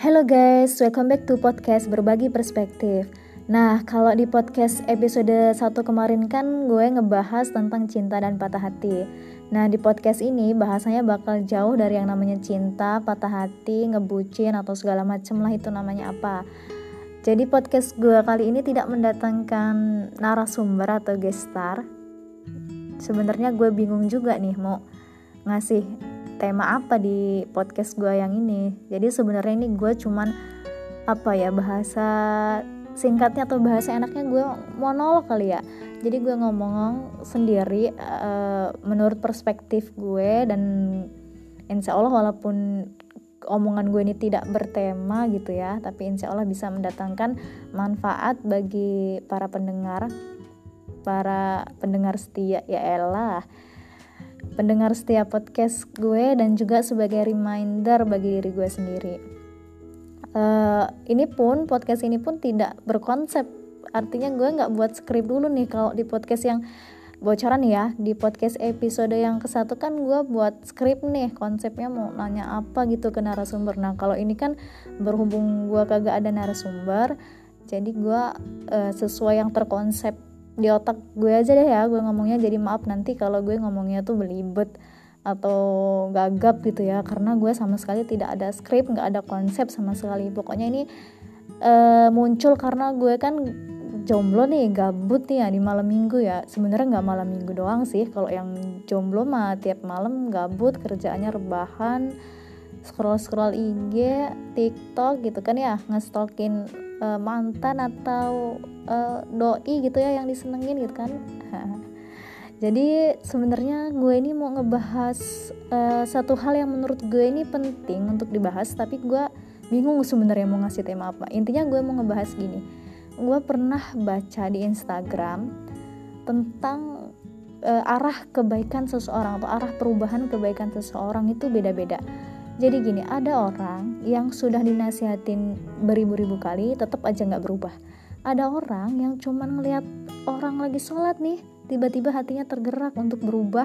Hello guys, welcome back to podcast Berbagi Perspektif. Nah, kalau di podcast episode 1 kemarin kan gue ngebahas tentang cinta dan patah hati. Nah, di podcast ini bahasanya bakal jauh dari yang namanya cinta, patah hati, ngebucin atau segala macem lah itu namanya apa. Jadi podcast gue kali ini tidak mendatangkan narasumber atau gestar. Sebenarnya gue bingung juga nih mau ngasih tema apa di podcast gue yang ini. Jadi sebenarnya ini gue cuman apa ya bahasa singkatnya atau bahasa enaknya gue monolog kali ya. Jadi gue ngomong sendiri uh, menurut perspektif gue dan insya Allah walaupun omongan gue ini tidak bertema gitu ya tapi insya Allah bisa mendatangkan manfaat bagi para pendengar para pendengar setia. Ya elah pendengar setiap podcast gue dan juga sebagai reminder bagi diri gue sendiri. Uh, ini pun podcast ini pun tidak berkonsep, artinya gue nggak buat skrip dulu nih kalau di podcast yang bocoran ya. Di podcast episode yang ke satu kan gue buat skrip nih konsepnya mau nanya apa gitu ke narasumber. Nah kalau ini kan berhubung gue kagak ada narasumber jadi gue uh, sesuai yang terkonsep di otak gue aja deh ya gue ngomongnya jadi maaf nanti kalau gue ngomongnya tuh belibet atau gagap gitu ya karena gue sama sekali tidak ada skrip nggak ada konsep sama sekali. Pokoknya ini uh, muncul karena gue kan jomblo nih gabut nih ya di malam minggu ya. Sebenarnya nggak malam minggu doang sih kalau yang jomblo mah tiap malam gabut kerjaannya rebahan scroll scroll IG TikTok gitu kan ya ngestalkin uh, mantan atau uh, doi gitu ya yang disenengin gitu kan. Jadi sebenarnya gue ini mau ngebahas uh, satu hal yang menurut gue ini penting untuk dibahas tapi gue bingung sebenarnya mau ngasih tema apa. Intinya gue mau ngebahas gini. Gue pernah baca di Instagram tentang uh, arah kebaikan seseorang atau arah perubahan kebaikan seseorang itu beda-beda jadi gini, ada orang yang sudah dinasihatin beribu-ribu kali tetap aja nggak berubah. Ada orang yang cuma ngelihat orang lagi sholat nih, tiba-tiba hatinya tergerak untuk berubah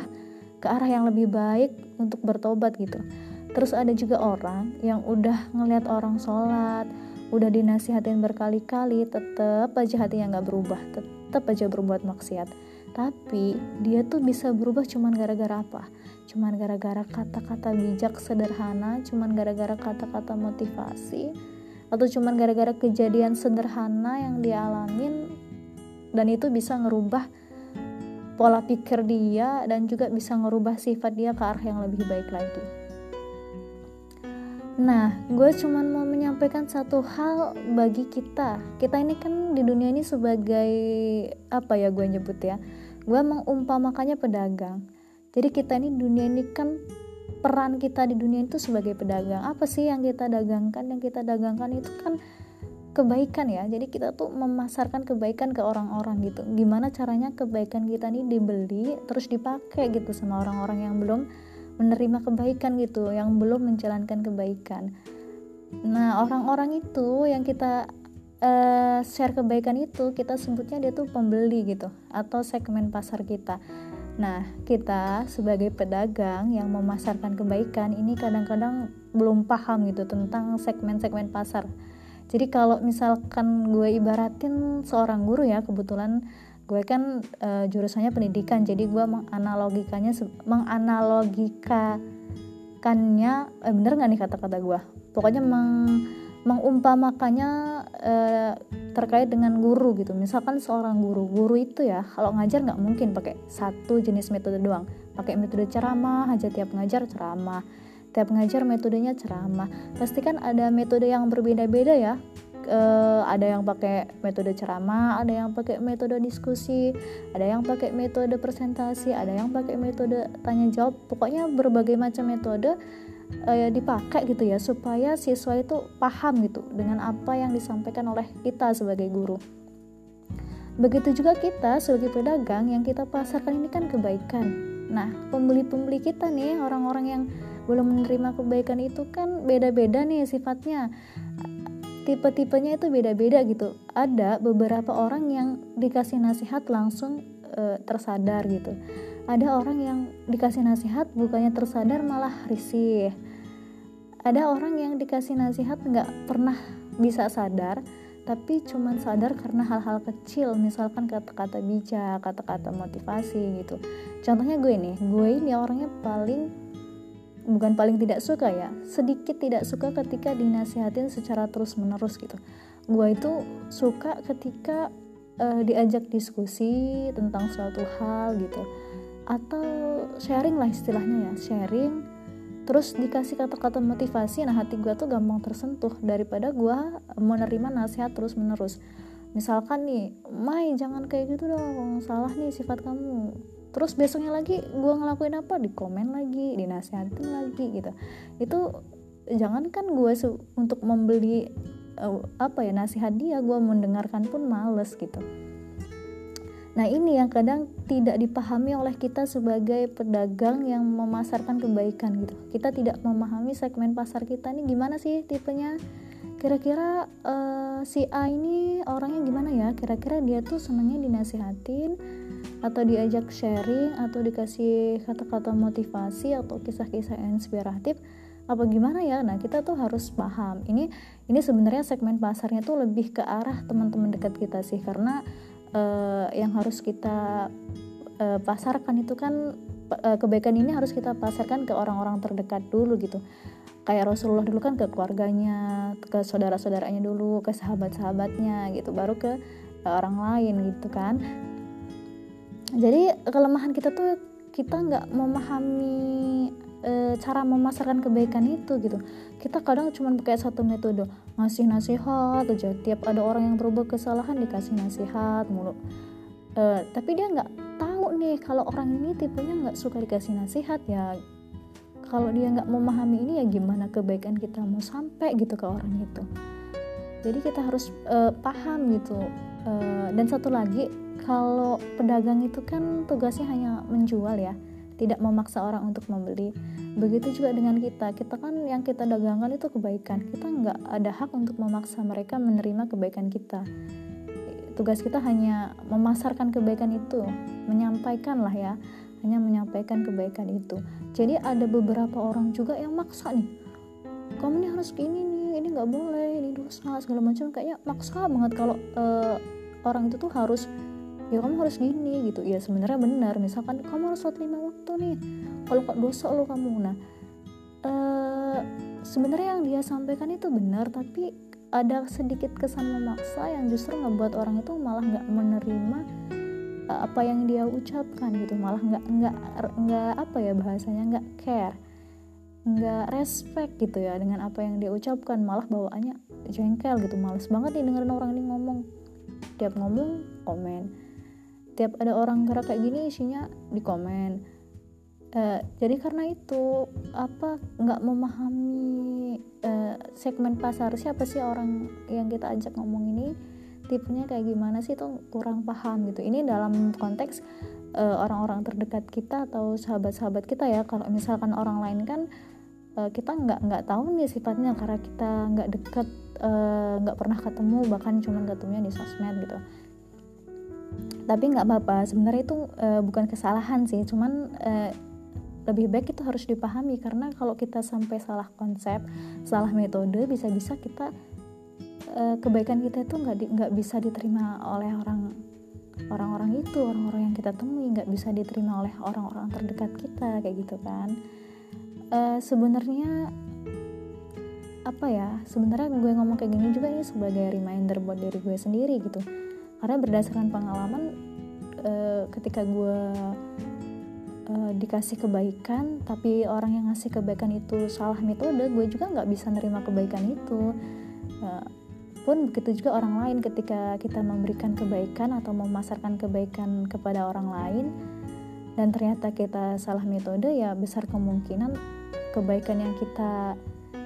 ke arah yang lebih baik untuk bertobat gitu. Terus ada juga orang yang udah ngelihat orang sholat, udah dinasihatin berkali-kali, tetap aja hatinya nggak berubah, tetap aja berbuat maksiat. Tapi dia tuh bisa berubah cuman gara-gara apa? Cuman gara-gara kata-kata bijak sederhana cuman gara-gara kata-kata motivasi atau cuman gara-gara kejadian sederhana yang dialamin dan itu bisa ngerubah pola pikir dia dan juga bisa ngerubah sifat dia ke arah yang lebih baik lagi Nah, gue cuman mau menyampaikan satu hal bagi kita. Kita ini kan di dunia ini sebagai apa ya gue nyebut ya. Gue mengumpamakannya pedagang jadi kita ini dunia ini kan peran kita di dunia itu sebagai pedagang. Apa sih yang kita dagangkan? Yang kita dagangkan itu kan kebaikan ya. Jadi kita tuh memasarkan kebaikan ke orang-orang gitu. Gimana caranya kebaikan kita ini dibeli terus dipakai gitu sama orang-orang yang belum menerima kebaikan gitu yang belum menjalankan kebaikan. Nah orang-orang itu yang kita uh, share kebaikan itu kita sebutnya dia tuh pembeli gitu atau segmen pasar kita Nah, kita sebagai pedagang yang memasarkan kebaikan ini kadang-kadang belum paham gitu tentang segmen-segmen pasar. Jadi kalau misalkan gue ibaratin seorang guru ya, kebetulan gue kan e, jurusannya pendidikan, jadi gue menganalogikannya menganalogikakannya eh, bener nggak nih kata-kata gue? Pokoknya meng mengumpamakannya uh, terkait dengan guru gitu. Misalkan seorang guru guru itu ya kalau ngajar nggak mungkin pakai satu jenis metode doang. Pakai metode ceramah aja tiap ngajar ceramah. Tiap ngajar metodenya ceramah. Pasti kan ada metode yang berbeda-beda ya. Uh, ada yang pakai metode ceramah, ada yang pakai metode diskusi, ada yang pakai metode presentasi, ada yang pakai metode tanya jawab. Pokoknya berbagai macam metode uh, dipakai gitu ya supaya siswa itu paham gitu dengan apa yang disampaikan oleh kita sebagai guru. Begitu juga kita sebagai pedagang yang kita pasarkan ini kan kebaikan. Nah, pembeli-pembeli kita nih, orang-orang yang belum menerima kebaikan itu kan beda-beda nih sifatnya. Tipe-tipenya itu beda-beda gitu. Ada beberapa orang yang dikasih nasihat langsung e, tersadar gitu ada orang yang dikasih nasihat bukannya tersadar malah risih. Ada orang yang dikasih nasihat nggak pernah bisa sadar tapi cuman sadar karena hal-hal kecil misalkan kata-kata bijak kata-kata motivasi gitu. Contohnya gue nih gue ini orangnya paling bukan paling tidak suka ya sedikit tidak suka ketika dinasihatin secara terus menerus gitu. Gue itu suka ketika uh, diajak diskusi tentang suatu hal gitu atau sharing lah istilahnya ya sharing. Terus dikasih kata-kata motivasi nah hati gue tuh gampang tersentuh daripada gue menerima nasihat terus menerus misalkan nih Mai jangan kayak gitu dong salah nih sifat kamu. Terus besoknya lagi gue ngelakuin apa? Di komen lagi dinasihatin lagi gitu. Itu jangan kan gue untuk membeli uh, apa ya nasihat dia gue mendengarkan pun males gitu Nah, ini yang kadang tidak dipahami oleh kita sebagai pedagang yang memasarkan kebaikan gitu. Kita tidak memahami segmen pasar kita ini gimana sih tipenya. Kira-kira uh, si A ini orangnya gimana ya? Kira-kira dia tuh senangnya dinasihatin atau diajak sharing atau dikasih kata-kata motivasi atau kisah-kisah inspiratif apa gimana ya? Nah, kita tuh harus paham. Ini ini sebenarnya segmen pasarnya tuh lebih ke arah teman-teman dekat kita sih karena uh, yang harus kita uh, pasarkan itu kan uh, kebaikan ini harus kita pasarkan ke orang-orang terdekat dulu gitu. Kayak Rasulullah dulu kan ke keluarganya ke saudara-saudaranya dulu ke sahabat-sahabatnya gitu baru ke orang lain gitu kan. Jadi kelemahan kita tuh kita nggak memahami e, cara memasarkan kebaikan itu gitu. Kita kadang cuma pakai satu metode ngasih nasihat aja. Tiap ada orang yang berubah kesalahan dikasih nasihat mulu. E, tapi dia nggak tahu nih kalau orang ini tipenya nggak suka dikasih nasihat ya kalau dia nggak memahami ini ya gimana kebaikan kita mau sampai gitu ke orang itu. Jadi kita harus e, paham gitu. E, dan satu lagi kalau pedagang itu kan tugasnya hanya menjual ya tidak memaksa orang untuk membeli. Begitu juga dengan kita. Kita kan yang kita dagangkan itu kebaikan. Kita nggak ada hak untuk memaksa mereka menerima kebaikan kita. Tugas kita hanya memasarkan kebaikan itu menyampaikan lah ya hanya menyampaikan kebaikan itu. Jadi ada beberapa orang juga yang maksa nih. Kamu ini harus gini nih ini nggak boleh ini dosa segala macam. Kayaknya maksa banget kalau uh, orang itu tuh harus ya kamu harus gini gitu. Ya sebenarnya benar. Misalkan kamu harus sholat lima waktu nih. Kalau kok dosa lo kamu. Nah uh, sebenarnya yang dia sampaikan itu benar tapi ada sedikit kesan memaksa yang justru ngebuat orang itu malah nggak menerima uh, apa yang dia ucapkan gitu. Malah nggak nggak nggak apa ya bahasanya nggak care nggak respect gitu ya dengan apa yang dia ucapkan. Malah bawaannya jengkel gitu. Males banget nih dengerin orang ini ngomong. Tiap ngomong komen tiap ada orang gerak kayak gini isinya di komen. Uh, jadi karena itu apa nggak memahami uh, segmen pasar siapa sih orang yang kita ajak ngomong ini tipenya kayak gimana sih itu kurang paham gitu. Ini dalam konteks eh, orang-orang uh, terdekat kita atau sahabat-sahabat kita ya. Kalau misalkan orang lain kan uh, kita nggak nggak tahu nih sifatnya karena kita nggak deket nggak uh, pernah ketemu bahkan cuma ketemunya di sosmed gitu tapi nggak apa-apa sebenarnya itu uh, bukan kesalahan sih cuman uh, lebih baik itu harus dipahami karena kalau kita sampai salah konsep salah metode bisa-bisa kita uh, kebaikan kita itu nggak nggak bisa diterima oleh orang orang-orang itu orang-orang yang kita temui nggak bisa diterima oleh orang-orang terdekat kita kayak gitu kan. Uh, sebenarnya apa ya sebenarnya gue ngomong kayak gini juga ini sebagai reminder buat diri gue sendiri gitu karena berdasarkan pengalaman e, ketika gue e, dikasih kebaikan tapi orang yang ngasih kebaikan itu salah metode gue juga nggak bisa nerima kebaikan itu. E, pun begitu juga orang lain ketika kita memberikan kebaikan atau memasarkan kebaikan kepada orang lain dan ternyata kita salah metode ya besar kemungkinan kebaikan yang kita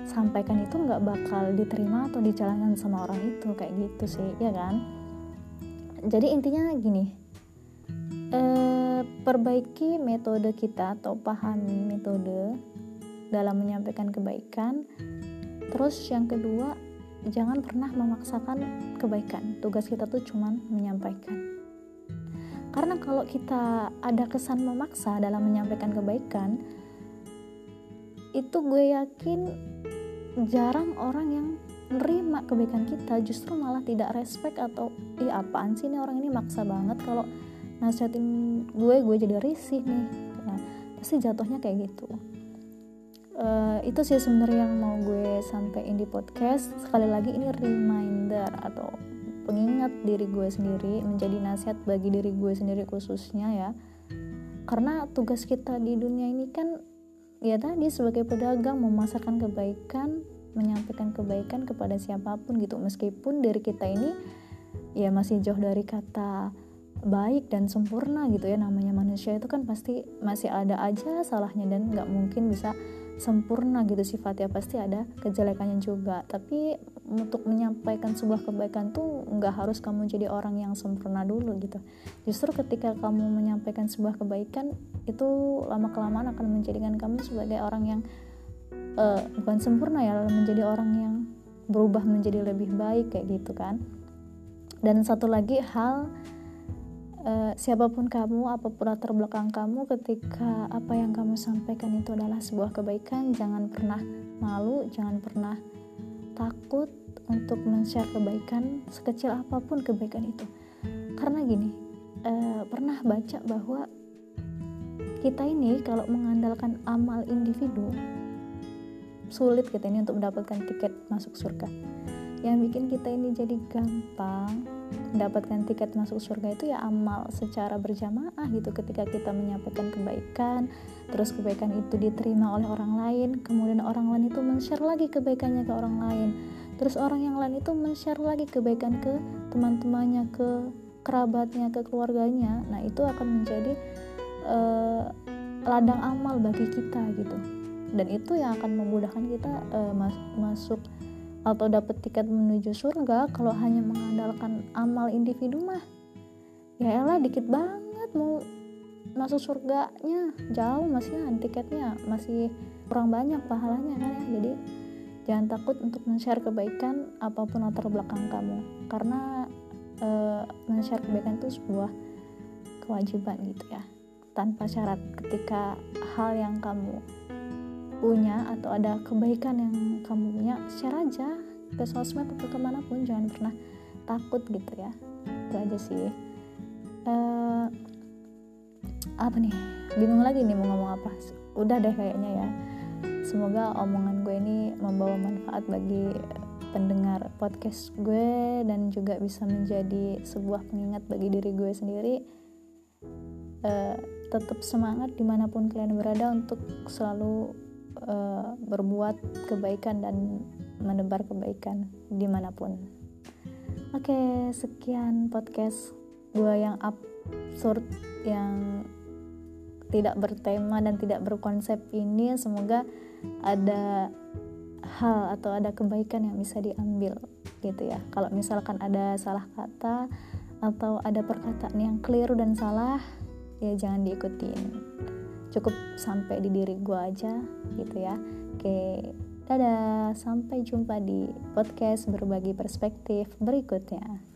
sampaikan itu nggak bakal diterima atau dijalankan sama orang itu kayak gitu sih ya kan jadi intinya gini eh, perbaiki metode kita atau pahami metode dalam menyampaikan kebaikan. Terus yang kedua jangan pernah memaksakan kebaikan. Tugas kita tuh cuman menyampaikan. Karena kalau kita ada kesan memaksa dalam menyampaikan kebaikan itu gue yakin jarang orang yang nerima kebaikan kita justru malah tidak respect atau ih apaan sih ini orang ini maksa banget kalau nasihatin gue gue jadi risih nih. Nah pasti jatuhnya kayak gitu. Uh, itu sih sebenarnya yang mau gue sampaikan di podcast. Sekali lagi ini reminder atau pengingat diri gue sendiri menjadi nasihat bagi diri gue sendiri khususnya ya. Karena tugas kita di dunia ini kan ya tadi sebagai pedagang memasarkan kebaikan menyampaikan kebaikan kepada siapa pun gitu. Meskipun dari kita ini ya masih jauh dari kata baik dan sempurna gitu ya. Namanya manusia itu kan pasti masih ada aja salahnya dan nggak mungkin bisa sempurna gitu. Sifatnya pasti ada kejelekannya juga. Tapi untuk menyampaikan sebuah kebaikan tuh nggak harus kamu jadi orang yang sempurna dulu gitu. Justru ketika kamu menyampaikan sebuah kebaikan itu lama kelamaan akan menjadikan kamu sebagai orang yang uh, bukan sempurna ya menjadi orang yang berubah menjadi lebih baik kayak gitu kan. Dan satu lagi hal uh, siapa pun kamu apa pun latar belakang kamu ketika apa yang kamu sampaikan itu adalah sebuah kebaikan jangan pernah malu jangan pernah takut untuk men-share kebaikan sekecil apa pun kebaikan itu. Karena gini uh, pernah baca bahwa kita ini kalau mengandalkan amal individu sulit kita ini untuk mendapatkan tiket masuk surga. Yang bikin kita ini jadi gampang mendapatkan tiket masuk surga itu ya amal secara berjamaah gitu. Ketika kita menyampaikan kebaikan terus kebaikan itu diterima oleh orang lain kemudian orang lain itu men-share lagi kebaikannya ke orang lain. Terus orang yang lain itu men-share lagi kebaikan ke teman-temannya ke kerabatnya ke keluarganya. Nah itu akan menjadi uh, ladang amal bagi kita gitu dan itu yang akan memudahkan kita uh, mas masuk atau dapat tiket menuju surga kalau hanya mengandalkan amal individu mah. Ya elah dikit banget mau masuk surganya. Jauh masih tiketnya masih kurang banyak pahalanya kan ya. Jadi jangan takut untuk men-share kebaikan apa pun latar belakang kamu. Karena uh, men-share kebaikan itu sebuah kewajiban gitu ya. Tanpa syarat ketika hal yang kamu punya atau ada kebaikan yang kamu punya share aja ke sosmed atau ke mana pun jangan pernah takut gitu ya. Itu aja sih. Uh, apa nih? Bingung lagi nih mau ngomong apa. Udah deh kayaknya ya. Semoga omongan gue ini membawa manfaat bagi pendengar podcast gue dan juga bisa menjadi sebuah pengingat bagi diri gue sendiri. Uh, tetap semangat di mana pun kalian berada untuk selalu uh, berbuat kebaikan dan menebar kebaikan di mana pun. Oke, okay, sekian podcast gue yang absurd yang tidak bertema dan tidak berkonsep ini. Semoga ada hal atau ada kebaikan yang bisa diambil gitu ya. Kalau misalkan ada salah kata atau ada perkataan yang keliru dan salah ya jangan diikutin cukup sampai di diri gue aja gitu ya. Oke dadah sampai jumpa di podcast berbagi perspektif berikutnya